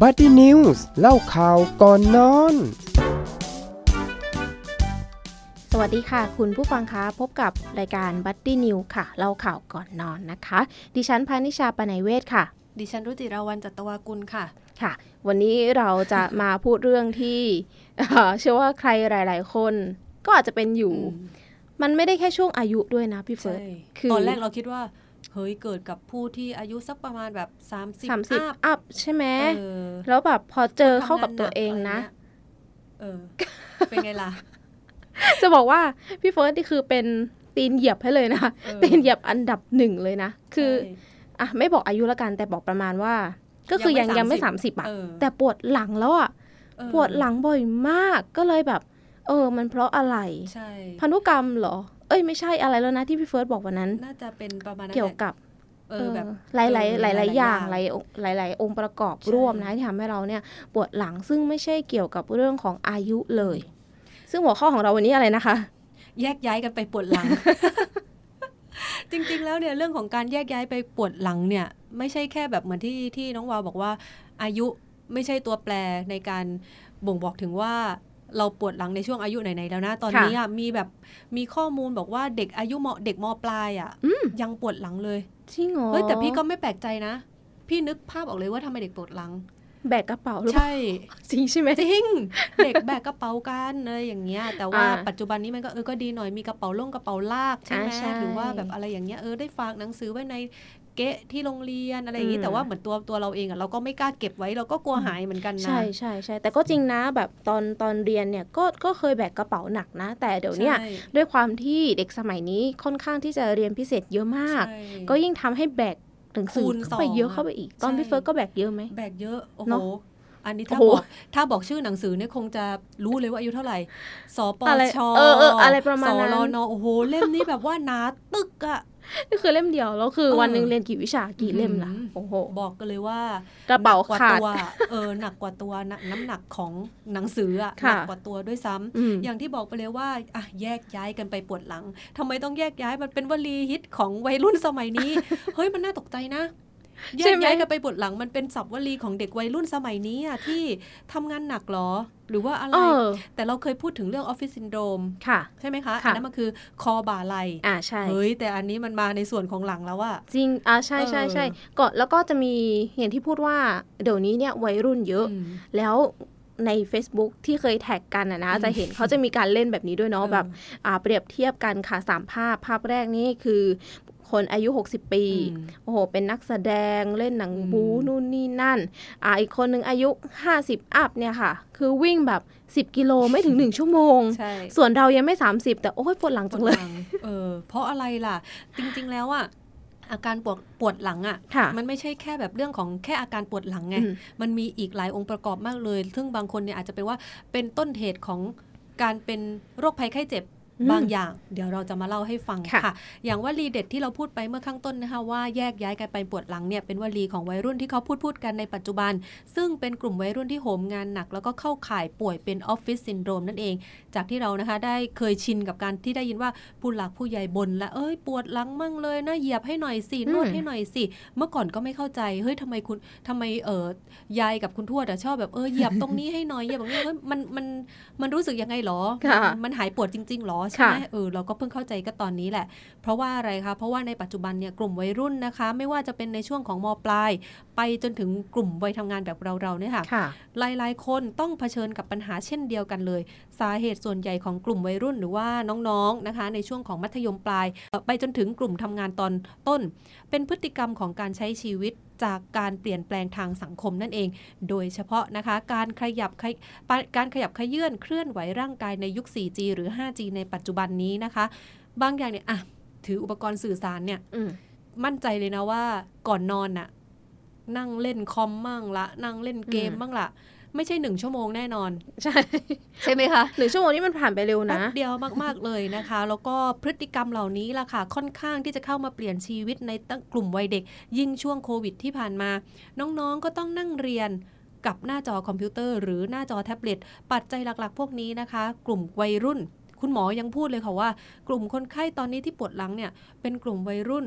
Buddy News เล่าข่าวก่อนนอน สวัสดีค่ะ คุณผู้ฟังคะพบกับรายการ Buddy News ค่ะ เล่าข่าวก่อนนอนนะคะ ดิฉันพานิชาปนัยเวศค่ะ ดิฉันรุจิราวันจัตวากุลค่ะค่ะ วันนี้เราจะมาพูดเรื่องที่เอ่อเชื่อว่าใครหลาย ๆ คนก็อาจจะเป็นอยู่ มันไม่ได้แค่ช่วงอายุด้วยนะพี่เฟิใช่คือตอนแรกเราคิดว่าเฮ้ยเกิดกับผู้ที่อายุสักประมาณแบบ 30สามสิบอัพอัพใช่ไหมเออแล้วแบบพอเจอเข้ากับตัวเองนะ เออ เป็นไงล่ะ จะบอกว่าพี่เฟิร์สนี่คือเป็นตีนเหยียบให้เลยนะเออตีนเหยียบอันดับหนึ่งเลยนะ คือใช่อะไม่บอกอายุละกันแต่บอกประมาณว่า ก็คือยังยัยังงไม่ไม่สามสิบอะเออแต่ปวดหลังแล้วอะเออปวดหลังบ่อยมากก็เลยแบบ เออ มันเพราะอะไรใช่พันธุกรรมเหรอ เอ้ยไม่ใช่อะไรแล้วนะที่พี่เฟิร์สบอกวันนั้น น่าจะเป็นประมาณนั้นเกี่ยวแหละกับเออแบบหลายหลายเออหลายหลายหลายๆๆอย่างอย่างหลายหลายๆองค์ประกอบใช่ร่วมนะที่ทำให้เราเนี่ยปวดหลังซึ่งไม่ใช่เกี่ยวกับเรื่องของอายุเลย ซึ่งหัวข้อของเราวันนี้อะไรนะคะ แยกย้ายกันไปปวดหลัง จริงๆ แล้วเนี่ยเรื่องของการแยกย้ายไปปวดหลังเนี่ย ไม่ใช่แค่แบบเหมือนที่ที่น้องวาวบอกว่า อายุไม่ใช่ตัวแปรในการบ่งบอกถึงว่า เราปวดหลังในช่วงอายุไหนๆแล้วนะ ตอนนี้อะมีแบบมีข้อมูลบอกว่าเด็กอายุมเด็กมปลายอะอืมยังปวดหลังเลยจริงเหรอเฮ้ยแต่พี่ก็ไม่แปลกใจนะ พี่นึกภาพออกเลยว่าทำไมเด็กปวดหลัง แบกกระเป๋าหรือเปล่าใช่จริงใช่ไหมจริงเด็กแบกกระเป๋ากันเลยอย่างเงี้ย แต่ว่าอ่าปัจจุบันนี้มันก็เออก็ดีหน่อยมีกระเป๋าล่งกระเป๋าลากใช่ไหมอ่าใช่หรือว่าแบบอะไรอย่างเงี้ยเออได้ฝากหนังสือไว้ใน เกะที่โรงเรียนอะไรอย่างงี้ แต่ว่าเหมือนตัวตัวเราเองอะเราก็ไม่กล้าเก็บไว้เราก็กลัวหายเหมือนกันนะ ใช่ใช่ใช่แต่ก็จริงนะแบบตอนตอนเรียนเนี่ยก็ก็เคยแบกกระเป๋าหนักนะ แต่เดี๋ยวนี้ด้วยความที่เด็กสมัยนี้ค่อนข้างที่จะเรียนพิเศษเยอะมาก ก็ยิ่งทำให้แบกหนังสือเข้าไปเยอะเข้าไปอีก ตอนพี่เฟิร์สก็แบกเยอะไหมแบกเยอะโอ้โหอันนี้ถ้าบอกถ้าบอกชื่อหนังสือเนี่ยคงจะรู้เลยว่าอายุเท่าไหร่ สปอะไรชออเอออะไรประมาณนั้นสรนโอ้โห เล่มนี้แบบว่าหนาตึกอะ นี่คือเล่มเดียวแล้วคือเออวันหนึ่งเรียนกี่วิชากี่เล่มล่ะอื้อหือโโอ้โหบอกกันเลยว่ากระเป๋าหนักกว่าขาดตัวเออหนักกว่าตัวหนักน้ำหนักของหนังสืออะค่ะนักกว่าตัวด้วยซ้ำอืมอย่างที่บอกไปเลยว่าอะแยกย้ายกันไปปวดหลังทำไมต้องแยกย้ายมันเป็นวลีฮิตของวัยรุ่นสมัยนี้ เฮ้ยมันน่าตกใจนะใช่ไหมแยกย้ายกันไปปวดหลังมันเป็นศัพท์วลีของเด็กวัยรุ่นสมัยนี้อะที่ทำงานหนักเหรอ หรือว่าอะไรเออแต่เราเคยพูดถึงเรื่องออฟฟิศซินโดรมค่ะ ใช่ไหมคะค่ะอันนั้นมันคือคอบ่าไหลอ่าใช่เฮ้ยแต่อันนี้มันมาในส่วนของหลังแล้วอะจริงอ่าใช่ใช่ใช่เออก็แล้วก็จะมีอย่างที่พูดว่าเดี๋ยวนี้เนี่ยวัยรุ่นเยอะอืมแล้วใน Facebook ที่เคยแท็กกันนะนะอืมจะเห็นเขาจะมีการเล่นแบบนี้ด้วยเนาะเออแบบอ่าเปรียบเทียบกันค่ะสามภาพภาพแรกนี่คือ คนอายุ 60 ปีอืมโอ้โห เป็นนักแสดงเล่นหนังอืมบูนู่นนี่นั่น อ่าอีกคนหนึ่งอายุ 50 อัพเนี่ยค่ะ คือวิ่งแบบ 10 กิโลไม่ถึง 1 ชั่วโมงใช่ส่วนเรายังไม่ 30 แต่โอ้ยปวดหลังจังเลยปวดหลังเออ เพราะอะไรล่ะ จริง ๆ แล้วอะอาการปวดปวดหลังอะค่ะ มันไม่ใช่แค่แบบเรื่องของแค่อาการปวดหลังไงอืมมันมีอีกหลายองค์ประกอบมากเลย ซึ่งบางคนเนี่ยอาจจะเป็นว่าเป็นต้นเหตุของการเป็นโรคภัยไข้เจ็บอืม บางอย่าง เดี๋ยวเราจะมาเล่าให้ฟังค่ะค่ะ อย่างวลีเด็ดที่เราพูดไปเมื่อข้างต้นนะคะว่าแยกย้ายกันไปปวดหลังเนี่ยเป็นวลีของวัยรุ่นที่เขาพูดพูดกันในปัจจุบัน ซึ่งเป็นกลุ่มวัยรุ่นที่โหมงานหนัก แล้วก็เข้าข่ายป่วยเป็นออฟฟิศซินโดรมนั่นเอง จากที่เรานะคะได้เคยชินกับการที่ได้ยินว่าผู้หลักผู้ใหญ่บ่นและเอ้ยปวดหลังมั่งเลยนะเหยียบให้หน่อยสินวดให้หน่อยสิเมื่อก่อนก็ไม่เข้าใจเฮ้ยทำไมคุณทำไมเออยายกับคุณทวดอะชอบแบบเออเหยียบตรงนี้ให้หน่อยเหยียบตรงนี้เฮ้ยมันมันมันรู้สึกยังไงหรอค่ะมันมันหายปวดจริงๆหรอใช่ไหมค่ะเออเราก็เพิ่งเข้าใจก็ตอนนี้แหละ เพราะว่าอะไรคะเพราะว่าในปัจจุบันเนี่ยกลุ่มวัยรุ่นนะคะ ไม่ว่าจะเป็นในช่วงของมปลาย ไปจนถึงกลุ่มวัยทำงานแบบเราๆเนี่ยค่ะค่ะหลายๆคนต้องเผชิญกับปัญหาเช่นเดียวกันเลย สาเหตุส่วนใหญ่ของกลุ่มวัยรุ่นหรือว่าน้องๆนะคะ ในช่วงของมัธยมปลายเอ่อไปจนถึงกลุ่มทำงานตอนต้น เป็นพฤติกรรมของการใช้ชีวิต จากการเปลี่ยนแปลงทางสังคมนั่นเอง โดยเฉพาะนะคะการขยับขยปะการขยับขยื่นเคลื่อนไหวร่างกายในยุค 4G หรือ 5G ในปัจจุบันนี้นะคะ บางอย่างเนี่ยอะถืออุปกรณ์สื่อสารเนี่ยอืมมั่นใจเลยนะว่าก่อนนอนน่ะนั่งเล่นคอมมั่งละ นั่งเล่นเกมอืมบ้างละ ไม่ใช่หนึ่งชั่วโมงแน่นอน ใช่ ใช่ไหมคะหนึ่งชั่วโมงนี้มันผ่านไปเร็วแป๊นะบเดียวมาก ๆ เลยนะคะ แล้วก็พฤติกรรมเหล่านี้ล่ะค่ะ ค่อนข้างที่จะเข้ามาเปลี่ยนชีวิตในตั้งกลุ่มวัยเด็ก ยิ่งช่วงโควิดที่ผ่านมา น้องๆก็ต้องนั่งเรียนกับหน้าจอคอมพิวเตอร์หรือหน้าจอแท็บเล็ตปัจจัยหลักๆ พวกนี้นะคะ กลุ่มวัยรุ่น คุณหมอยังพูดเลยค่ะว่า กลุ่มคนไข้ตอนนี้ที่ปวดหลังเนี่ยเป็นกลุ่มวัยรุ่น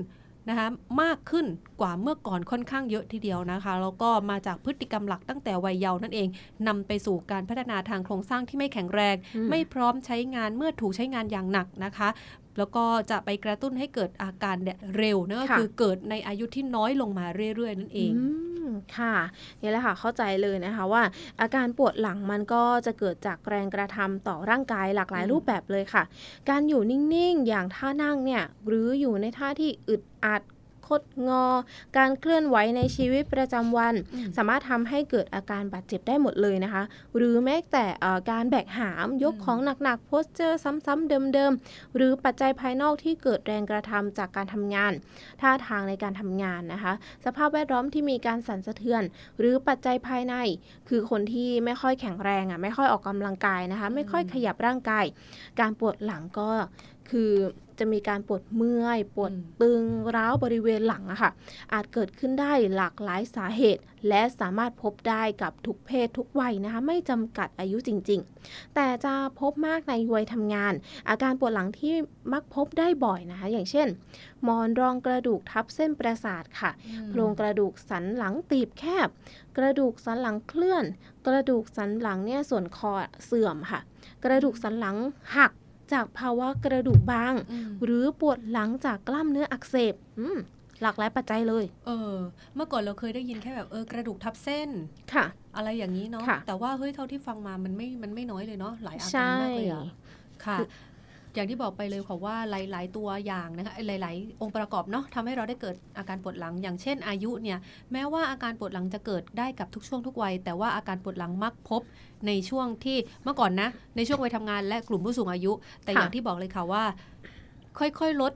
นะคะมากขึ้นกว่าเมื่อก่อนค่อนข้างเยอะทีเดียวนะคะ แล้วก็มาจากพฤติกรรมหลักตั้งแต่วัยเยาว์นั่นเองนำไปสู่การพัฒนาทางโครงสร้างที่ไม่แข็งแรงอืมไม่พร้อมใช้งานเมื่อถูกใช้งานอย่างหนักนะคะ แล้วก็จะไปกระตุ้นให้เกิดอาการเนี่ยเร็วนะก็ค่ะคือเกิดในอายุที่น้อยลงมาเรื่อย ๆ นั่นเองอืมค่ะนี่แหละค่ะเข้าใจเลยนะคะว่า อาการปวดหลังมันก็จะเกิดจากแรงกระทำต่อร่างกายหลากหลายอืมรูปแบบเลยค่ะ การอยู่นิ่งๆ อย่างท่านั่งเนี่ยหรืออยู่ในท่าที่อึดอัดค ดงอ การเคลื่อนไหวในชีวิตประจำวันอืมสามารถทำให้เกิดอาการบาดเจ็บได้หมดเลยนะคะ หรือแม้แต่เอ่อการแบกหามยกอืมของหนักๆโพสเจอร์ซ้ำๆเดิมๆ หรือปัจจัยภายนอกที่เกิดแรงกระทำจากการทำงาน ท่าทางในการทำงานนะคะ สภาพแวดล้อมที่มีการสั่นสะเทือน หรือปัจจัยภายใน คือคนที่ไม่ค่อยแข็งแรงอะไม่ค่อยออกกำลังกายนะคะ ไม่ค่อยขยับร่างกาย การปวดหลังก็ คือจะมีการปวดเมื่อยปวดอืมตึงร้าวบริเวณหลังอะค่ะอาจเกิดขึ้นได้หลากหลายสาเหตุ และสามารถพบได้กับทุกเพศทุกวัยนะคะไม่จำกัดอายุจริง ๆ แต่จะพบมากในวัยทำงาน อาการปวดหลังที่มักพบได้บ่อยนะคะ อย่างเช่นหมอนรองกระดูกทับเส้นประสาทค่ะโครงกระดูกสันหลังตีบแคบ กระดูกสันหลังเคลื่อน กระดูกสันหลังเนี่ยส่วนคอเสื่อมค่ะ กระดูกสันหลังหัก จากภาวะกระดูกบางอืมหรือปวดหลังจากกล้ามเนื้ออักเสบอืมหลากหลายปัจจัยเลย เออ เมื่อก่อนเราเคยได้ยินแค่แบบเออกระดูกทับเส้น ค่ะ อะไรอย่างนี้เนาะค่ะแต่ว่าเฮ้ยเท่าที่ฟังมามันไม่ มันไม่น้อยเลยเนาะ หลายอาใช่การมากเลยอะค่ะคื อย่างที่บอกไปเลยค่ะว่าหลาย ๆ ตัวอย่างนะคะหลาย ๆ องค์ประกอบเนาะทำให้เราได้เกิดอาการปวดหลัง อย่างเช่นอายุเนี่ยแม้ว่าอาการปวดหลังจะเกิดได้กับทุกช่วงทุกวัย แต่ว่าอาการปวดหลังมักพบในช่วงที่เมื่อก่อนนะในช่วงวัยทำงานและกลุ่มผู้สูงอายุ แต่อย่างที่บอกเลยค่ะว่า ค่อย ๆ ลด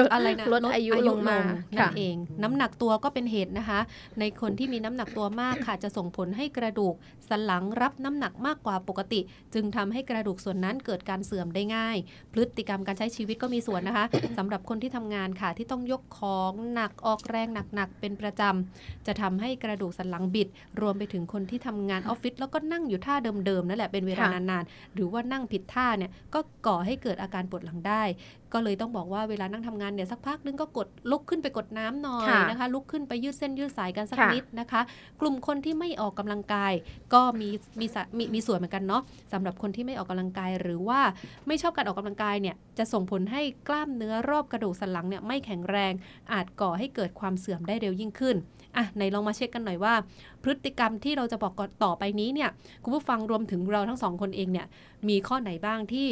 อะอะไรนะลดอายุลงมานั่ค่ะนเอง น้ำหนักตัวก็เป็นเหตุนะคะ ในคนที่มีน้ำหนักตัวมากค่ะ จะส่งผลให้กระดูกสันหลังรับน้ำหนักมากกว่าปกติ จึงทำให้กระดูกส่วนนั้นเกิดการเสื่อมได้ง่าย พฤติกรรมการใช้ชีวิตก็มีส่วนนะคะสำหรับคนที่ทำงานค่ะที่ต้องยกของหนักออกแรงหนักๆเป็นประจำจะทำให้กระดูกสันหลังบิด รวมไปถึงคนที่ทำงานออฟฟิศแล้วก็นั่งอยู่ท่าเดิมๆนั่นแหละเป็นเวลาค่ะนานๆหรือว่านั่งผิดท่าเนี่ยก็ก่อให้เกิดอาการปวดหลังได้ ก็เลยต้องบอกว่าเวลานั่งทำงานเนี่ยสักพักนึงก็กดลุกขึ้นไปกดน้ำหน่อยค่ะนะคะ ลุกขึ้นไปยืดเส้นยืดสายกันสักค่ะนิดนะคะ กลุ่มคนที่ไม่ออกกำลังกาย ก็มีมีสะมีมีส่วนเหมือนกันเนาะสำหรับคนที่ไม่ออกกำลังกาย หรือว่าไม่ชอบการออกกำลังกายเนี่ยจะส่งผลให้กล้ามเนื้อรอบกระดูกสันหลังเนี่ยไม่แข็งแรง อาจก่อให้เกิดความเสื่อมได้เร็วยิ่งขึ้น อะไหนลองมาเช็คกันหน่อยว่า พฤติกรรมที่เราจะบอกก่อนต่อไปนี้เนี่ยคุณผู้ฟังรวมถึงเราทั้งสองคนเองเนี่ยมีข้อไหนบ้างที่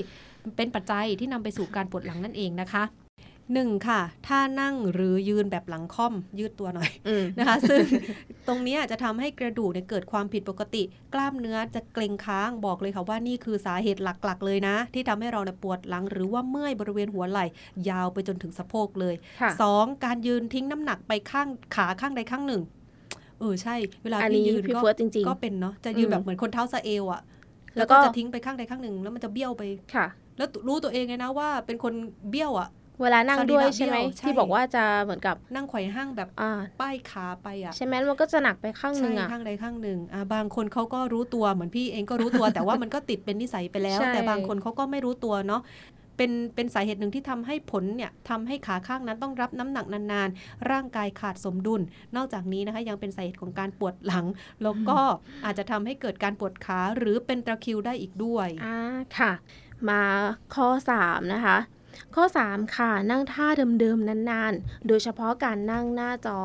เป็นปัจจัยที่นำไปสู่การปวดหลังนั่นเองนะคะ หนึ่งค่ะท่านั่งหรือยืนแบบหลังค่อมยืดตัวหน่อยอืมนะคะ ซึ่งตรงเนี้ยจะทำให้กระดูกเนี่ยเกิดความผิดปกติ กล้ามเนื้อจะเกร็งค้างบอกเลยค่ะว่านี่คือสาเหตุหลักๆ เลยนะ ที่ทำให้เราเนี่ยปวดหลัง หรือว่าเมื่อยบริเวณหัวไหล่ ยาวไปจนถึงสะโพกเลยค่ะสองการยืนทิ้งน้ำหนักไปข้างขาข้างใดข้างหนึ่งเออใช่ เวลาอันพี่นี้ยืนพี่ก็เฟิร์สจริงก็เป็นเนาะจะยืนอืมแบบเหมือนคนเท้าสะเอวอะแล้แล้ววก็ก็จะทิ้งไปข้างใดข้างหนึ่งแล้วมันจะเบี้ยวไปๆค่ะ แล้วรู้ตัวเองไงนะว่าเป็นคนเบี้ยวอะ เวลานั่งสรีระด้วยใช่ไหมเบี้ยวใช่ที่บอกว่าจะเหมือนกับนั่งไขว่ห้างแบบอ่าป้ายขาไปอะใช่ไหมมันก็จะหนักไปข้างหนึ่งใช่อะข้างใดข้างหนึ่งอะบางคนเขาก็รู้ตัวเหมือนพี่เองก็รู้ตัว แต่ว่ามันก็ติดเป็นนิสัยไปแล้วใช่แต่บางคนเขาก็ไม่รู้ตัวเนาะเป็นเป็นสาเหตุหนึ่งที่ทำให้ผลเนี่ยทำให้ขาข้างนั้นต้องรับน้ำหนักนานๆ ร่างกายขาดสมดุล นอกจากนี้นะคะยังเป็นสาเหตุของการปวดหลัง แล้วก็อาจจะทำให้เกิดการปวดขาหรือเป็นตะคริวได้อีกด้วยอ่าค่ะ มาข้อ 3 นะคะ ข้อ 3 ค่ะ นั่งท่าเดิมๆนานๆ โดยเฉพาะการนั่งหน้าจอ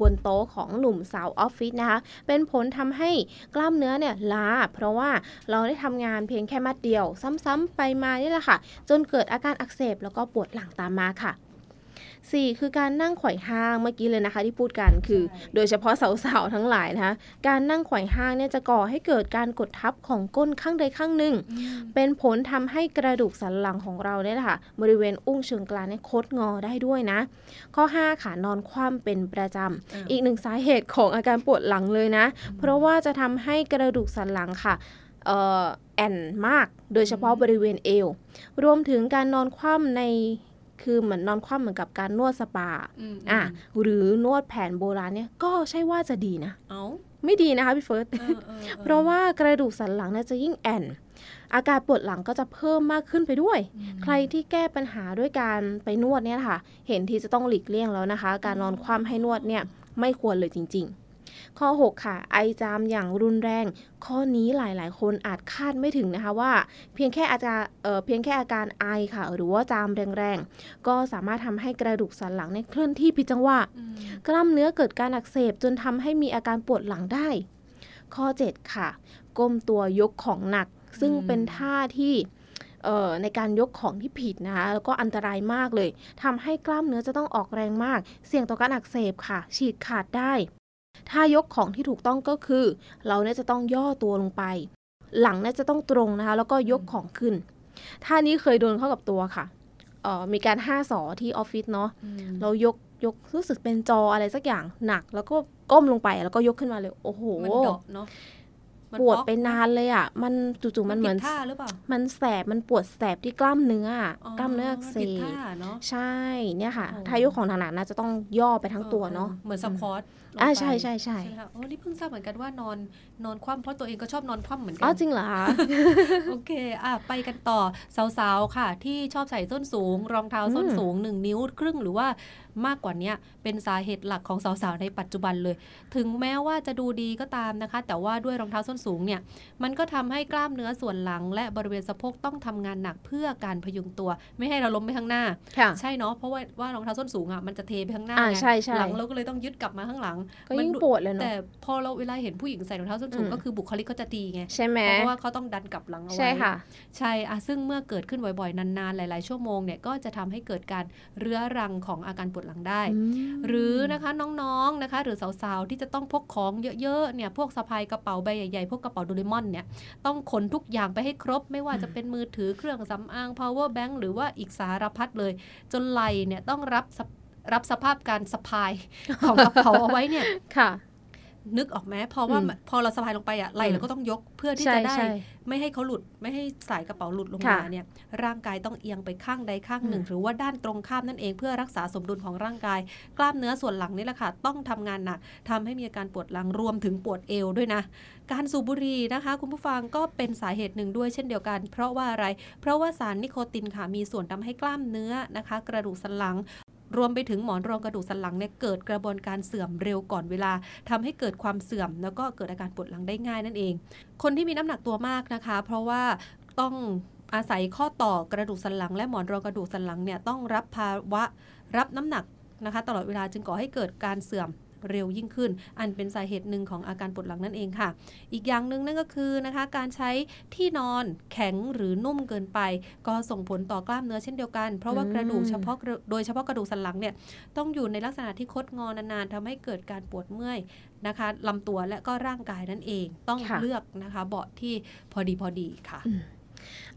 บนโต๊ะของหนุ่มสาวออฟฟิศนะคะ เป็นผลทำให้กล้ามเนื้อเนี่ยล้า เพราะว่าเราได้ทำงานเพียงแค่มัดเดียว ซ้ำๆไปมานี่แหละค่ะ จนเกิดอาการอักเสบแล้วก็ปวดหลังตามมาค่ะ 4 คือการนั่งไขว่ห้างเมื่อกี้เลยนะคะ ที่พูดกันคือใช่โดยเฉพาะสาวๆทั้งหลายนะคะการนั่งไขว่ห้างเนี่ยจะก่อให้เกิดการกดทับของก้นข้างใดข้างหนึ่ง เป็นผลทำให้กระดูกสันหลังของเราเนี่ยแหละค่ะบริเวณอุ้งเชิงกรานเนี่ยคดงอได้ด้วยนะ ข้อ 5 ค่ะนอนคว่ำเป็นประจำอีกหนึ่งสาเหตุของอาการปวดหลังเลยนะ เพราะว่าจะทำให้กระดูกสันหลังค่ะเอ่อแอนมาก โดยเฉพาะบริเวณเอว รวมถึงการนอนคว่ำใน คือเหมือนนอนคว่ำเหมือนกับการนวดสปาอืมอะหรือนวดแผนโบราณเนี่ยก็ใช่ว่าจะดีนะเอาไม่ดีนะคะพี่เฟิร์สเออเออออเพราะว่ากระดูกสันหลังเนี่ยจะยิ่งแอนอาการปวดหลังก็จะเพิ่มมากขึ้นไปด้วย ใครที่แก้ปัญหาด้วยการไปนวดเนี่ยค่ะ เห็นที่จะต้องหลีกเลี่ยงแล้วนะคะ การนอนคว่ำให้นวดเนี่ยไม่ควรเลยจริง ๆ ข้อ 6 ค่ะ ไอจามอย่างรุนแรง ข้อนี้หลายๆ คนอาจคาดไม่ถึงนะคะว่า เพียงแค่อาการเเพียงแค่อาการไอค่ะ หรือว่าจามแรงๆ ก็สามารถทำให้กระดูกสันหลังเนี่ยเคลื่อนที่ผิดจังหวะ กล้ามเนื้อเกิดการอักเสบจนทำให้มีอาการปวดหลังได้ ข้อ 7 ค่ะ ก้มตัวยกของหนัก ซึ่งเป็นท่าที่ในการยกของที่ผิดนะคะแล้วก็อันตรายมากเลยทำให้กล้ามเนื้อจะต้องออกแรงมาก เสี่ยงต่อการอักเสบค่ะ ฉีดขาดได้ ถ้ายกของที่ถูกต้องก็คือ เราเนี่ยจะต้องย่อตัวลงไป หลังเนี่ยจะต้องตรงนะคะ แล้วก็ยกของขึ้น ท่านี้เคยโดนเข้ากับตัวค่ะเอ่อมีการห้าสอที่ออฟฟิศเนาะเรายกยกรู้สึกเป็นจออะไรสักอย่างหนัก แล้วก็ก้มลงไปแล้วก็ยกขึ้นมาเลย โอ้โหมันดเนาะ ปวดไปนานเลยอะ มันจู่ๆมันเหมือนมันแสบ มันปวดแสบที่กล้ามเนื้อ กล้ามเนื้ออักเสบใช่ เนี่ยค่ะ ท่ายกของหนักๆน่าจะต้องย่อไปทั้งตัวเนาะ เหมือน supportอ่าใช่ใช่ใช่โอ้นี่เพิ่งทราบเหมือนกันว่านอนนอนคว่ำเพราะตัวเองก็ชอบนอนคว่ำเหมือนกันอ๋อจริงเหรอโอเคอะไปกันต่อสาวๆค่ะ ที่ชอบใส่ส้นสูง รองเท้าส้นสูงหนึ่งนิ้วครึ่งหรือว่ามากกว่านี้เป็นสาเหตุหลักของสาวๆในปัจจุบันเลย ถึงแม้ว่าจะดูดีก็ตามนะคะ แต่ว่าด้วยรองเท้าส้นสูงเนี่ยมันก็ทำให้กล้ามเนื้อส่วนหลัง และบริเวณสะโพกต้องทำงานหนักเพื่อการพยุงตัว ไม่ให้เราล้มไปข้างหน้า ใช่เนาะเพราะว่าว่ารองเท้าส้นสูงอะมันจะเทไปข้างหน้าหลังเราก็เลยต้องยึดกลับมาข้างหลังก็ยิ่งปวดเลยเนาะแต่พอเราเวลาเห็นผู้หญิงใส่รองเท้าส้นสูงก็คือบุคลิกเขาจะดีไงใช่ไหมเพราะว่าเขาต้องดันกลับหลังเอาไว้ใช่ค่ะใช่อะซึ่งเมื่อเกิดขึ้นบ่อยๆนานๆหลาย ๆ ชั่วโมงเนี่ยก็จะทำให้เกิดการเรื้อรังของอาการปวดหลังได้ หรือนะคะน้องๆนะคะ หรือสาวๆที่จะต้องพกของเยอะๆเนี่ยพวกสะพายกระเป๋าใบใหญ่ๆพวกกระเป๋าโดเรมอนเนี่ยต้องขนทุกอย่างไปให้ครบ ไม่ว่าจะเป็นมือถือเครื่องสำอาง power bank หรือว่าอีกสารพัดเลย จนไหลเนี่ยต้องรับรับสภาพการสะพายของกระเป๋าเอาไว้เนี่ยค่ะ นึกออกไหมพอว่าพอเราสะพายลงไปอะไหลเราก็ต้องยกเพื่อที่จะได้ ไม่ให้เขาหลุดไม่ให้สายกระเป๋าหลุดลงมาเนี่ยร่างกายต้องเอียงไปข้างใดข้างหนึ่ง หรือว่าด้านตรงข้ามนั่นเองเพื่อรักษาสมดุลของร่างกาย กล้ามเนื้อส่วนหลังนี่แหละค่ะต้องทำงานหนักทำให้มีอาการปวดหลังรวมถึงปวดเอวด้วยนะ การสูบบุหรี่นะคะ คุณผู้ฟังก็เป็นสาเหตุหนึ่งด้วยเช่นเดียวกัน เพราะว่าอะไร เพราะว่าสารนิโคตินค่ะมีส่วนทำให้กล้ามเนื้อนะคะ กระดูกสันหลัง รวมไปถึงหมอนรองกระดูกสันหลังเนี่ยเกิดกระบวนการเสื่อมเร็วก่อนเวลาทำให้เกิดความเสื่อม แล้วก็เกิดอาการปวดหลังได้ง่ายนั่นเอง คนที่มีน้ำหนักตัวมากนะคะ เพราะว่าต้องอาศัยข้อต่อกระดูกสันหลัง และหมอนรองกระดูกสันหลังเนี่ยต้องรับภาวะรับน้ำหนักนะคะ ตลอดเวลาจึงก่อให้เกิดการเสื่อม เร็วยิ่งขึ้น อันเป็นสาเหตุหนึ่งของอาการปวดหลังนั่นเองค่ะ อีกอย่างหนึ่งนั่นก็คือนะคะการใช้ที่นอนแข็งหรือนุ่มเกินไป ก็ส่งผลต่อกล้ามเนื้อเช่นเดียวกัน เพราะว่ากระดูกเฉพาะโดยเฉพาะกระดูกสันหลังเนี่ยต้องอยู่ในลักษณะที่คดงอนานๆทำให้เกิดการปวดเมื่อยนะคะลำตัวและก็ร่างกายนั่นเองต้องเลือกนะคะ เบาะที่พอดีพอดีค่ะเ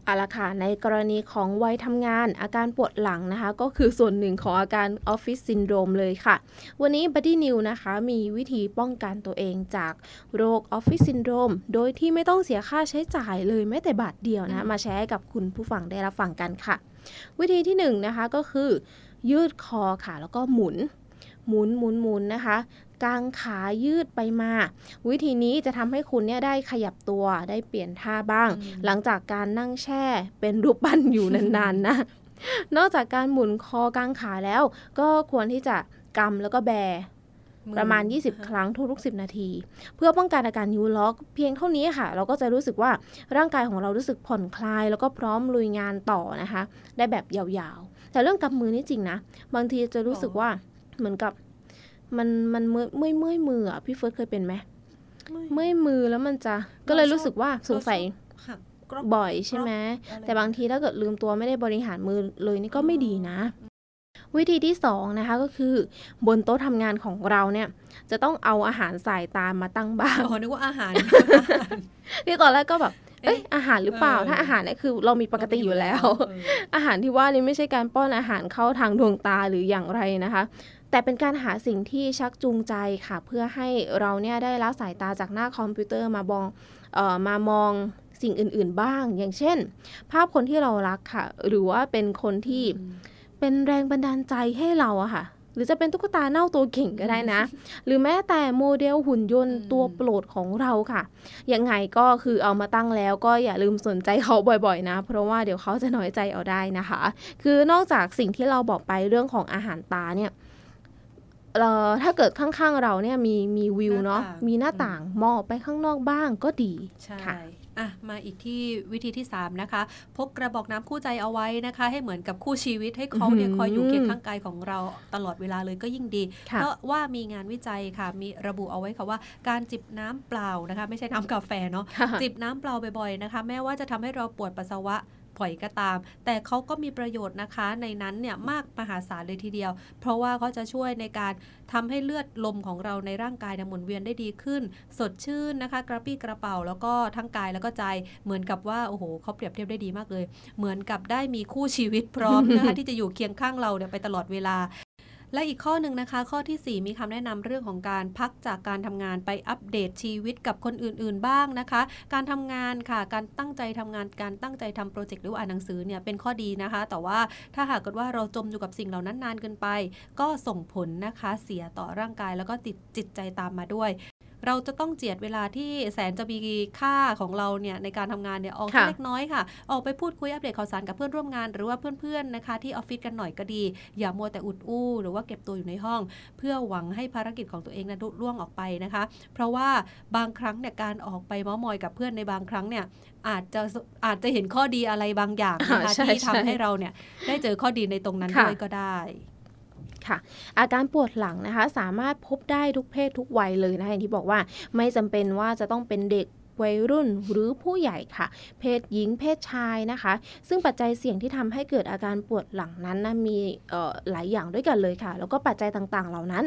อาละค่ะในกรณีของวัยทำงานอาการปวดหลังนะคะ ก็คือส่วนหนึ่งของอาการออฟฟิศซินโดรมเลยค่ะ วันนี้ Buddy New นะคะ มีวิธีป้องกันตัวเองจากโรคออฟฟิศซินโดรมโดยที่ไม่ต้องเสียค่าใช้จ่ายเลยแม้แต่บาทเดียวนะ มาแชร์ให้กับคุณผู้ฟังได้รับฟังกันค่ะ วิธีที่1นนะคะก็คือ ยืดคอค่ะ แล้วก็หมุนหมุนหมุนหมุนนะคะ กางขายืดไปมา วิธีนี้จะทำให้คุณเนี่ยได้ขยับตัวได้เปลี่ยนท่าบ้าง หลังจากการนั่งแช่เป็นรูปปั้นอยู่นานๆนะ นอกจากการหมุนคอกางขาแล้ว ก็ควรที่จะกำแล้วก็แบประมาณ 20 ครั้งทุกๆ10 นาที เพื่อป้องกันอาการยูล็อก เพียงเท่านี้ค่ะ เราก็จะรู้สึกว่าร่างกายของเรารู้สึกผ่อนคลาย แล้วก็พร้อมลุยงานต่อนะคะ ได้แบบยาวๆ แต่เรื่องกำมือนี่จริงนะ บางทีจะรู้สึกว่าเหมือนกับ มันมันเมื่อยเมื่อยมืออะพี่เฟิร์สเคยเป็นไหมเมื่อยมือแล้วมันจะก็เลยรู้สึกว่าสงสัยบ่อยใช่ไหมแต่บางทีถ้าเกิดลืมตัวไม่ได้บริหารมือเลยนี่ก็ไม่ดีนะ วิธีที่สองนะคะก็คือบนโต๊ะทำงานของเราเนี่ย จะต้องเอาอาหารใส่ตามมาตั้งบ้างอ๋อนึกว่าอาหารที่ตอนแรกก็แบบเอ้ยอาหารหรือเปล่าถ้าอาหารเนี่ยคือเรามีปกติอยู่แล้ว อาหารที่ว่านี่ไม่ใช่การป้อนอาหารเข้าทางดวงตาหรืออย่างไรนะคะ แต่เป็นการหาสิ่งที่ชักจูงใจค่ะ เพื่อให้เราเนี่ยได้ละสายตาจากหน้าคอมพิวเตอร์มาบองออมามองสิ่งอื่น ๆ บ้าง อย่างเช่น ภาพคนที่เรารักค่ะ หรือว่าเป็นคนที่เป็นแรงบันดาลใจให้เราอะค่ะ หรือจะเป็นตุ๊กตาเน่าตัวเก่งก็ได้นะ หรือแม้แต่โมเดลหุ่นยนต์อืมตัวโปรดของเราค่ะ ยังไงก็คือเอามาตั้งแล้วก็อย่าลืมสนใจเขาบ่อยๆ นะ เพราะว่าเดี๋ยวเขาจะน้อยใจเอาได้นะคะ คือนอกจากสิ่งที่เราบอกไปเรื่องของอาหารตาเนี่ยเอ่อ ถ้าเกิดข้างๆเราเนี่ยมีมีวิวเนาะหน้าต่างมีหน้าต่างมองออกไปข้างนอกบ้างก็ดีใช่ค่ะอะมาอีกที่วิธีที่ 3 นะคะ พกกระบอกน้ำคู่ใจเอาไว้นะคะ ให้เหมือนกับคู่ชีวิตให้เขาเนี่ยอื้อหือคอยอยู่เคียงข้างกายของเราตลอดเวลาเลยก็ยิ่งดีค่ะเพราะว่ามีงานวิจัยค่ะ มีระบุเอาไว้ค่ะว่า การจิบน้ำเปล่านะคะ ไม่ใช่น้ำกาแฟเนาะค่ะจิบน้ำเปล่าบ่อยๆนะคะ แม้ว่าจะทำให้เราปวดปัสสาวะ ปล่อยก็ตาม แต่เขาก็มีประโยชน์นะคะในนั้นเนี่ยมากมหาศาลเลยทีเดียว เพราะว่าเขาจะช่วยในการทำให้เลือดลมของเราในร่างกายเนี่ยหมุนเวียนได้ดีขึ้น สดชื่นนะคะ กระปี้กระเป๋าแล้วก็ทั้งกายแล้วก็ใจเหมือนกับว่าโอ้โหเขาเปรียบเทียบได้ดีมากเลย เหมือนกับได้มีคู่ชีวิตพร้อมนะคะที่จะอยู่เคียงข้างเราเนี่ยไปตลอดเวลา และอีกข้อหนึ่งนะคะ ข้อทีสี่4 มีคำแนะนำเรื่องของการพักจากการทำงานไปอัปเดตชีวิตกับคนอื่น ๆ บ้างนะคะ การทำงานค่ะ การตั้งใจทำงานการตั้งใจทำโปรเจกต์หรือว่าอ่านหนังสือเนี่ยเป็นข้อดีนะคะ แต่ว่าถ้าหากเกิดว่าเราจมอยู่กับสิ่งเหล่านั้นนานเกินไป ก็ส่งผลนะคะเสียต่อร่างกายแล้วก็ติดจิตใจตามมาด้วย เราจะต้องเจียดเวลาที่แสนจะมีค่าของเราเนี่ยในการทำงานเนี่ยออกสักค่ะเล็กน้อยค่ะ ออกไปพูดคุยอัปเดตข่าวสารกับเพื่อนร่วมงาน หรือว่าเพื่อนๆนะคะที่ออฟฟิศกันหน่อยก็ดี อย่ามัวแต่อุดอู้ หรือว่าเก็บตัวอยู่ในห้อง เพื่อหวังให้ภารกิจของตัวเองนั้นลุล่วงออกไปนะคะ เพราะว่าบางครั้งเนี่ยการออกไปเม้ามอยกับเพื่อนในบางครั้งเนี่ยอาจจะอาจจะเห็นข้อดีอะไรบางอย่างนะคะอ่าใช่ที่ทำใช่ให้เราเนี่ยได้เจอข้อดีในตรงนั้นค่ะด้วยก็ได้ ค่ะ อาการปวดหลังนะคะ สามารถพบได้ทุกเพศทุกวัยเลยนะคะอย่างที่บอกว่าไม่จำเป็นว่าจะต้องเป็นเด็กวัยรุ่นหรือผู้ใหญ่ค่ะ เพศหญิงเพศชายนะคะ ซึ่งปัจจัยเสี่ยงที่ทำให้เกิดอาการปวดหลังนั้นนะมีหลายอย่างด้วยกันเลยค่ะ แล้วก็ปัจจัยต่างๆ เหล่านั้น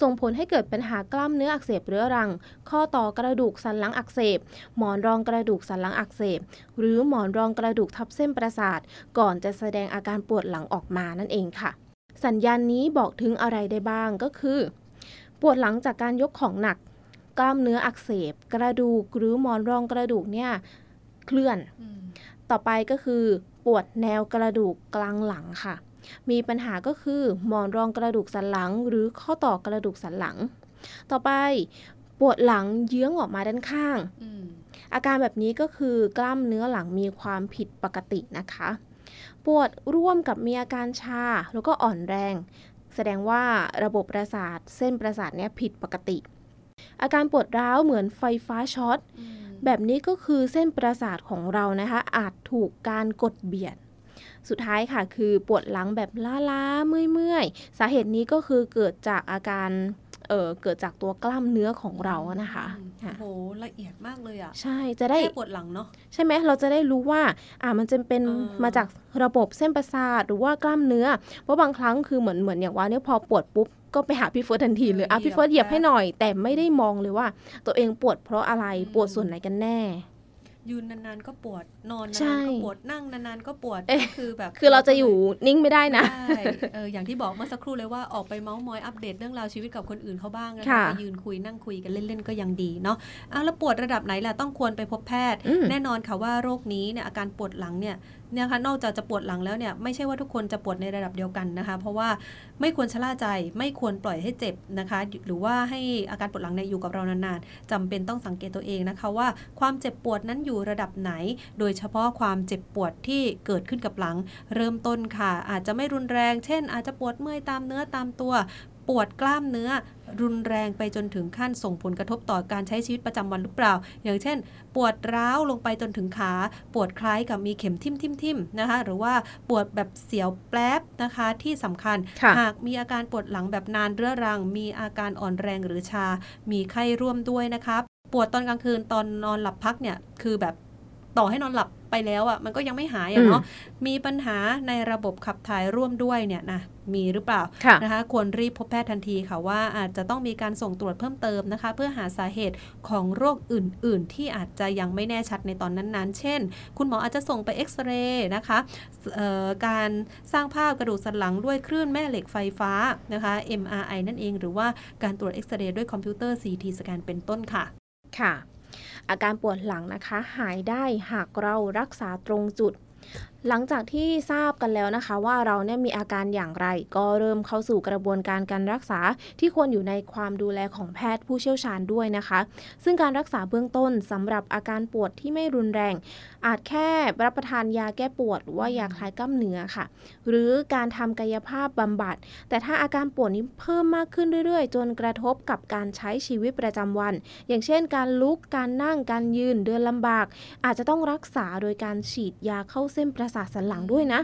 ส่งผลให้เกิดปัญหากล้ามเนื้ออักเสบเรื้อรัง ข้อต่อกระดูกสันหลังอักเสบ หมอนรองกระดูกสันหลังอักเสบ หรือหมอนรองกระดูกทับเส้นประสาท ก่อนจะแสดงอาการปวดหลังออกมานั่นเองค่ะ สัญญาณนี้บอกถึงอะไรได้บ้างก็คือ ปวดหลังจากการยกของหนัก กล้ามเนื้ออักเสบ กระดูกหรือหมอนรองกระดูกเนี่ยเคลื่อน ต่อไปก็คือปวดแนวกระดูกกลางหลังค่ะ มีปัญหาก็คือหมอนรองกระดูกสันหลัง หรือข้อต่อกระดูกสันหลัง ต่อไปปวดหลังเยื้องออกมาด้านข้างอืมอาการแบบนี้ก็คือกล้ามเนื้อหลังมีความผิดปกตินะคะ ปวดร่วมกับมีอาการชา แล้วก็อ่อนแรง แสดงว่าระบบประสาทเส้นประสาทเนี่ยผิดปกติ อาการปวดร้าวเหมือนไฟฟ้าช็อตแบบนี้ก็คือเส้นประสาทของเรานะคะ อาจถูกการกดเบียด สุดท้ายค่ะคือปวดหลังแบบล้าๆเมื่อยๆ สาเหตุนี้ก็คือเกิดจากอาการ เออเกิดจากตัวกล้ามเนื้อของเราอะนะคะอืมค่ะโหละเอียดมากเลยอะใช่จะได้แค่ปวดหลังเนาะใช่ไหมเราจะได้รู้ว่าอ่ามันจะเป็นเออมาจากระบบเส้นประสาทหรือว่ากล้ามเนื้อเพราะบางครั้งคือเหมือนเหมือนอย่างว่าเนี่ยพอปวดปุ๊บก็ไปหาพี่เฟิร์สทันทีเลยอะพี่เฟิร์สเหยียบให้หน่อย แต่ไม่ได้มองเลยว่า ตัวเองปวดเพราะอะไรปวดส่วนไหนกันแน่ ยืนนานๆก็ปวดนอนใช่นานๆก็ปวดนั่งนานๆก็ปวดเอ๊ะก็คือแบบ คือเราจะอยู่นิ่งไม่ได้นะใช่เอออย่างที่บอกเมื่อสักครู่เลยว่าออกไปเมาส์มอยอัปเดตเรื่องราวชีวิตกับคนอื่นเขาบ้างนะคะค่ะไปยืนคุยนั่งคุยกันเล่นๆก็ยังดีเนาะอ้าวแล้วปวดระดับไหนล่ะต้องควรไปพบแพทย์อืมแน่นอนค่ะว่าโรคนี้เนี่ยอาการปวดหลังเนี่ย เนี่ยค่ะนอกจากจะปวดหลังแล้วเนี่ยไม่ใช่ว่าทุกคนจะปวดในระดับเดียวกันนะคะ เพราะว่าไม่ควรชะล่าใจไม่ควรปล่อยให้เจ็บนะคะ หรือว่าให้อาการปวดหลังเนี่ยอยู่กับเรานานๆจำเป็นต้องสังเกตตัวเองนะคะว่าความเจ็บปวดนั้นอยู่ระดับไหน โดยเฉพาะความเจ็บปวดที่เกิดขึ้นกับหลัง เริ่มต้นค่ะ อาจจะไม่รุนแรง เช่น อาจจะปวดเมื่อยตามเนื้อตามตัว ปวดกล้ามเนื้อ รุนแรงไปจนถึงขั้นส่งผลกระทบต่อการใช้ชีวิตประจำวันหรือเปล่า อย่างเช่น ปวดร้าวลงไปจนถึงขา ปวดคล้ายกับมีเข็มทิ่มทิ่มทิ่มนะคะ หรือว่าปวดแบบเสียวแป๊บนะคะที่สำคัญค่ะหากมีอาการปวดหลังแบบนานเรื้อรัง มีอาการอ่อนแรงหรือชา มีไข้ร่วมด้วยนะคะปวดตอนกลางคืนตอนนอนหลับพักเนี่ยคือแบบต่อให้นอนหลับไปแล้วอะ่ะมันก็ยังไม่หายอะเนาะมีปัญหาในระบบขับถ่ายร่วมด้วยเนี่ยนะ มีหรือเปล่าค่ะนะคะควรรีบพบแพทย์ทันทีค่ะว่าอาจจะต้องมีการส่งตรวจเพิ่มเติมนะคะ เพื่อหาสาเหตุของโรคอื่น ๆ ที่อาจจะยังไม่แน่ชัดในตอนนั้น ๆ เช่น คุณหมออาจจะส่งไปเอ็กซเรย์นะคะเอ่อการสร้างภาพกระดูกสันหลังด้วยคลื่นแม่เหล็กไฟฟ้านะคะ MRI นั่นเอง หรือว่าการตรวจเอ็กซเรย์ด้วยคอมพิวเตอร์ CT สแกนเป็นต้นค่ะ ค่ะ อาการปวดหลังนะคะ หายได้หากเรารักษาตรงจุดหลังจากที่ทราบกันแล้วนะคะ ว่าเราเนี่ยมีอาการอย่างไร ก็เริ่มเข้าสู่กระบวนการการรักษาที่ควรอยู่ในความดูแลของแพทย์ผู้เชี่ยวชาญด้วยนะคะ ซึ่งการรักษาเบื้องต้นสำหรับอาการปวดที่ไม่รุนแรง อาจแค่รับประทานยาแก้ปวดหรือว่ายาคลายกล้ามเนื้อค่ะ หรือการทำกายภาพบำบัด แต่ถ้าอาการปวดนี้เพิ่มมากขึ้นเรื่อยๆ จนกระทบกับการใช้ชีวิตประจำวัน อย่างเช่น การลุกการนั่งการยืนเดินลำบาก อาจจะต้องรักษาโดยการฉีดยาเข้าเส้นประสาทสันหลังด้วยนะ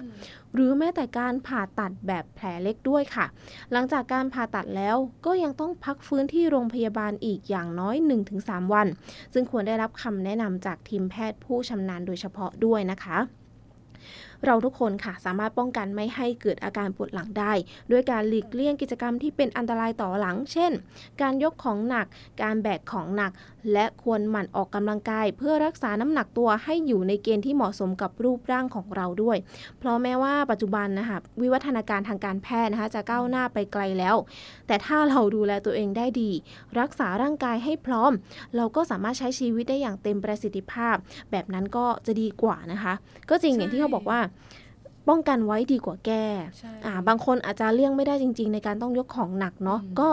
หรือแม้แต่การผ่าตัดแบบแผลเล็กด้วยค่ะ หลังจากการผ่าตัดแล้วก็ยังต้องพักฟื้นที่โรงพยาบาลอีกอย่างน้อย 1-3 วัน ซึ่งควรได้รับคำแนะนำจากทีมแพทย์ผู้ชำนาญโดยเฉพาะด้วยนะคะ เราทุกคนค่ะสามารถป้องกันไม่ให้เกิดอาการปวดหลังได้ ด้วยการหลีกเลี่ยงกิจกรรมที่เป็นอันตรายต่อหลัง เช่น การยกของหนัก การแบกของหนัก และควรหมั่นออกกำลังกาย เพื่อรักษาน้ำหนักตัวให้อยู่ในเกณฑ์ที่เหมาะสมกับรูปร่างของเราด้วย เพราะแม้ว่าปัจจุบันนะคะวิวัฒนาการทางการแพทย์นะคะจะก้าวหน้าไปไกลแล้ว แต่ถ้าเราดูแลตัวเองได้ดี รักษาร่างกายให้พร้อม เราก็สามารถใช้ชีวิตได้อย่างเต็มประสิทธิภาพ แบบนั้นก็จะดีกว่านะคะ ก็จริงอย่างที่เขาบอกว่าป้องกันไว้ดีกว่าแก้ใช่อ่าบางคนอาจจะเลี่ยงไม่ได้จริง ๆ ในการต้องยกของหนักเนาะอืมก็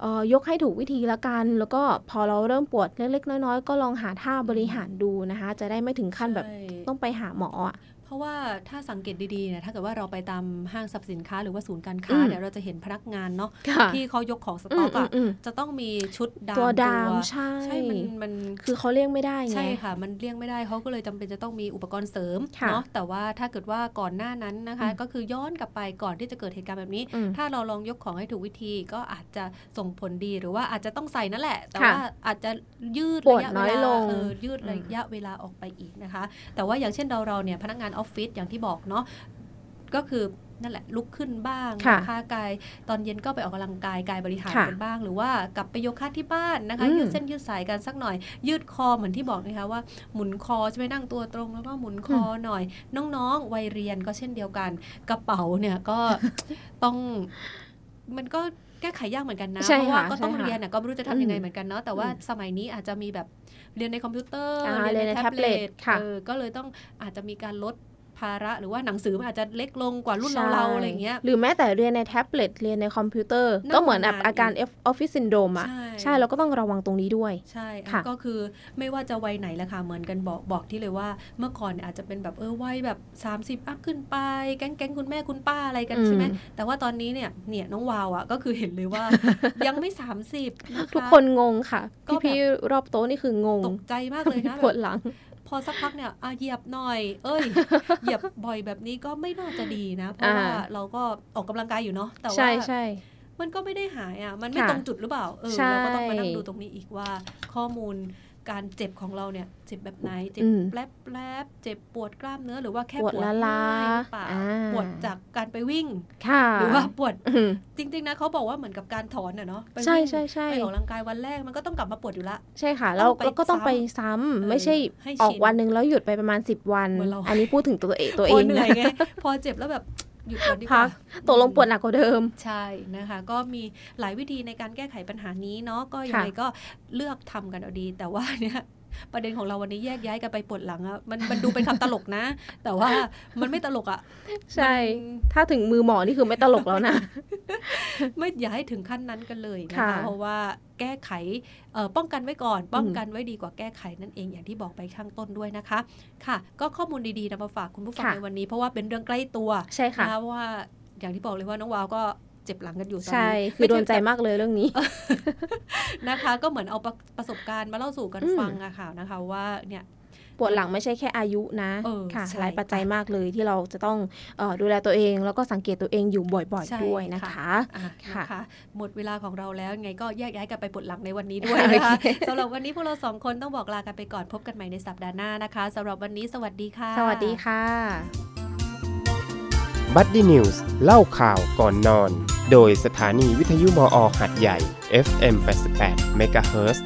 เอ่อยกให้ถูกวิธีละกัน แล้วก็พอเราเริ่มปวดเล็กๆ น้อยๆ ก็ลองหาท่าบริหารดูนะคะ จะได้ไม่ถึงขั้นแบบใช่ต้องไปหาหมออะ เพราะว่าถ้าสังเกตดีๆเนี่ยถ้าเกิดว่าเราไปตามห้างสรรพสินค้าหรือว่าศูนย์การค้าอืมเนี่ยเราจะเห็นพนักงานเนาะค่ะที่เขายกของสอืต็อมกอือะมอืมจะต้องมีชุดดามตัวดามใช่ใช่มันมันคือเขาเลี่ยงไม่ได้ไงใช่ค่ะ มันเลี่ยงไม่ได้เขาก็เลยจำเป็นจะต้องมีอุปกรณ์เสริมค่ะเนาะแต่ว่าถ้าเกิดว่าก่อนหน้านั้นนะคะอืมก็คือย้อนกลับไปก่อนที่จะเกิดเหตุการณ์แบบนี้อืมถ้าเราลองยกของให้ถูกวิธีก็อาจจะส่งผลดีหรือว่าอาจจะต้องใส่นั่นแหละ แต่ค่ะว่าอาจจะยืดปวดระยะน้เวอยลาลงเออยืดอืมระยะเวลาออกไปอีกนะคะ แต่ว่าอย่างเช่นเราเราเนี่ยพนักงานออฟฟิศอย่างที่บอกเนาะก็คือนั่นแหละลุกขึ้นบ้างค่ะนะคะกาย ตอนเย็นก็ไปออกกำลังกายกายบริหารค่ะกันบ้าง หรือว่ากลับไปโยคะที่บ้านนะคะอืมยืดเส้นยืดสายกันสักหน่อย ยืดคอเหมือนที่บอกนะคะว่าหมุนคอใช่ไหมนั่งตัวตรงแล้วก็หมุนคอหน่อย น้องๆ วัยเรียนก็เช่นเดียวกัน กระเป๋าเนี่ยก็ต้องมันก็แก้ไขยากเหมือนกันนะใช่เพราะว่าค่ะก็ต้องใช่ค่ะเรียนน่ะก็ไม่รู้จะทำยังไงอืมเหมือนกันเนาะแต่ว่าอืมสมัยนี้อาจจะมีแบบเรียนในคอมพิวเตอร์อ่าเรียนในเรียนในแท็บเล็ตแท็บเล็ตค่ะเออก็เลยต้องอาจจะมีการลด ภาระหรือว่าหนังสือมันอาจจะเล็กลงกว่ารุ่นใช่เราๆอะไรอย่างเงี้ยหรือแม้แต่เรียนในแท็บเล็ตเรียนในคอมพิวเตอร์นั่งก็เหมือนแบบนานๆอาการออฟฟิศซินโดรมอะใช่ใช่เราก็ต้องระวังตรงนี้ด้วย ใช่อะค่ะก็คือไม่ว่าจะวัยไหนแหละค่ะเหมือนกันบอกบอกพี่เลยว่าเมื่อก่อนเนี่ยอาจจะเป็นแบบเออวัยแบบ 30 up ขึ้นไป แก๊งแก๊งคุณแม่คุณป้าอะไรกันอืมใช่ไหมแต่ว่าตอนนี้เนี่ยเนี่ยน้องวาวอะก็คือเห็นเลยว่ายังไม่ 30นะคะทุกคนงงค่ะก็แบบพี่ๆรอบโต๊ะนี่คืองงตกใจมากเลยนะปวดแบบหลัง พอสักพักเนี่ยอะเหยียบหน่อย เอ้ย เหยียบบ่อยแบบนี้ก็ไม่น่าจะดีนะ เพราะว่าอ่าเราก็ออกกำลังกายอยู่เนาะ แต่ใช่ว่าใช่มันก็ไม่ได้หายอะ มันไม่ค่ะตรงจุดหรือเปล่า เออใช่เราก็ต้องมานั่งดูตรงนี้อีกว่าข้อมูล การเจ็บของเราเนี่ยเจ็บแบบไหน เจ็บอืมแปลบแปลบเจ็บปวดกล้ามเนื้อหรือว่าแค่ปวดละลาง่ายหรือเปล่าอ่าปวดจากการไปวิ่งค่ะหรือว่าปวดอืมจริง ๆ นะเขาบอกว่าเหมือนกับการถอนอะเนาะไปใช่วิ่งใช่ใช่ไปออกกำลังกายวันแรกมันก็ต้องกลับมาปวดอยู่ละใช่ค่ะแล้วต้องไปแล้วก็ต้องไปซ้เออำไม่ใช่ให้ออกชินวันหนึ่งแล้วหยุดไปประมาณ 10 วันเหมือนเราอันนี้พูดถึงตัวเองตัวพเอองเหนื่อยนะไงพอเจ็บแล้วแบบ หยุดก่อนดีกพัว่ากตกลงปวดหนักกว่าเดิม ใช่นะคะ ก็มีหลายวิธีในการแก้ไขปัญหานี้เนาะก็ยังไงก็เลือกทำกันเอาดี แต่ว่าเนี่ย ประเด็นของเราวันนี้แยกย้ายกันไปปวดหลังอะมันมันดูเป็นคำตลกนะ แต่ว่ามันไม่ตลกอะใช่มันถ้าถึงมือหมอนี่คือไม่ตลกแล้วนะ ไม่อย่าให้ถึงขั้นนั้นกันเลยนะค่ะคะเพราะว่าแก้ไขเอ่อป้องกันไว้ก่อน ป้องกันไว้ดีกว่าแก้ไขนั่นเองอย่างที่บอกไปข้างต้นด้วยนะคะ ค่ะ ก็ข้อมูลดีๆนำมาฝากคุณผู้ฟังค่ะในวันนี้เพราะว่าเป็นเรื่องใกล้ตัวใช่ค่ะนเพราะว่าอย่างที่บอกเลยว่าน้องวาวก็ เจ็บหลังกันอยู่ตอนใช่นี้คือโดนใจไม่ช่มากเลยเรื่องนี้นะคะ ก็เหมือนเอาประประสบการณ์มาเล่าสู่กันอืมฟังอะค่ะนะคะว่าเนี่ยปวดหลังไม่ใช่แค่อายุนะเออค่ะใช่หลายปัจจัยมากเลยที่เราจะต้องเออดูแลตัวเอง แล้วก็สังเกตตัวเองอยู่บ่อยใช่ๆด้วยนะค่ะคะอะค่ะนะคะหมดเวลาของเราแล้วยังไงก็แยกย้ายกันไปปวดหลังในวันนี้ด้วยนะคะโอเคสำหรับวันนี้พวกเราสองคนต้องบอกลากันไปก่อนพบกันใหม่ในสัปดาห์หน้านะคะสำหรับวันนี้สวัสดีค่ะ สวัสดีค่ะ Buddy News เล่าข่าวก่อนนอน โดยสถานีวิทยุมอหาดใหญ่ FM 88 MHz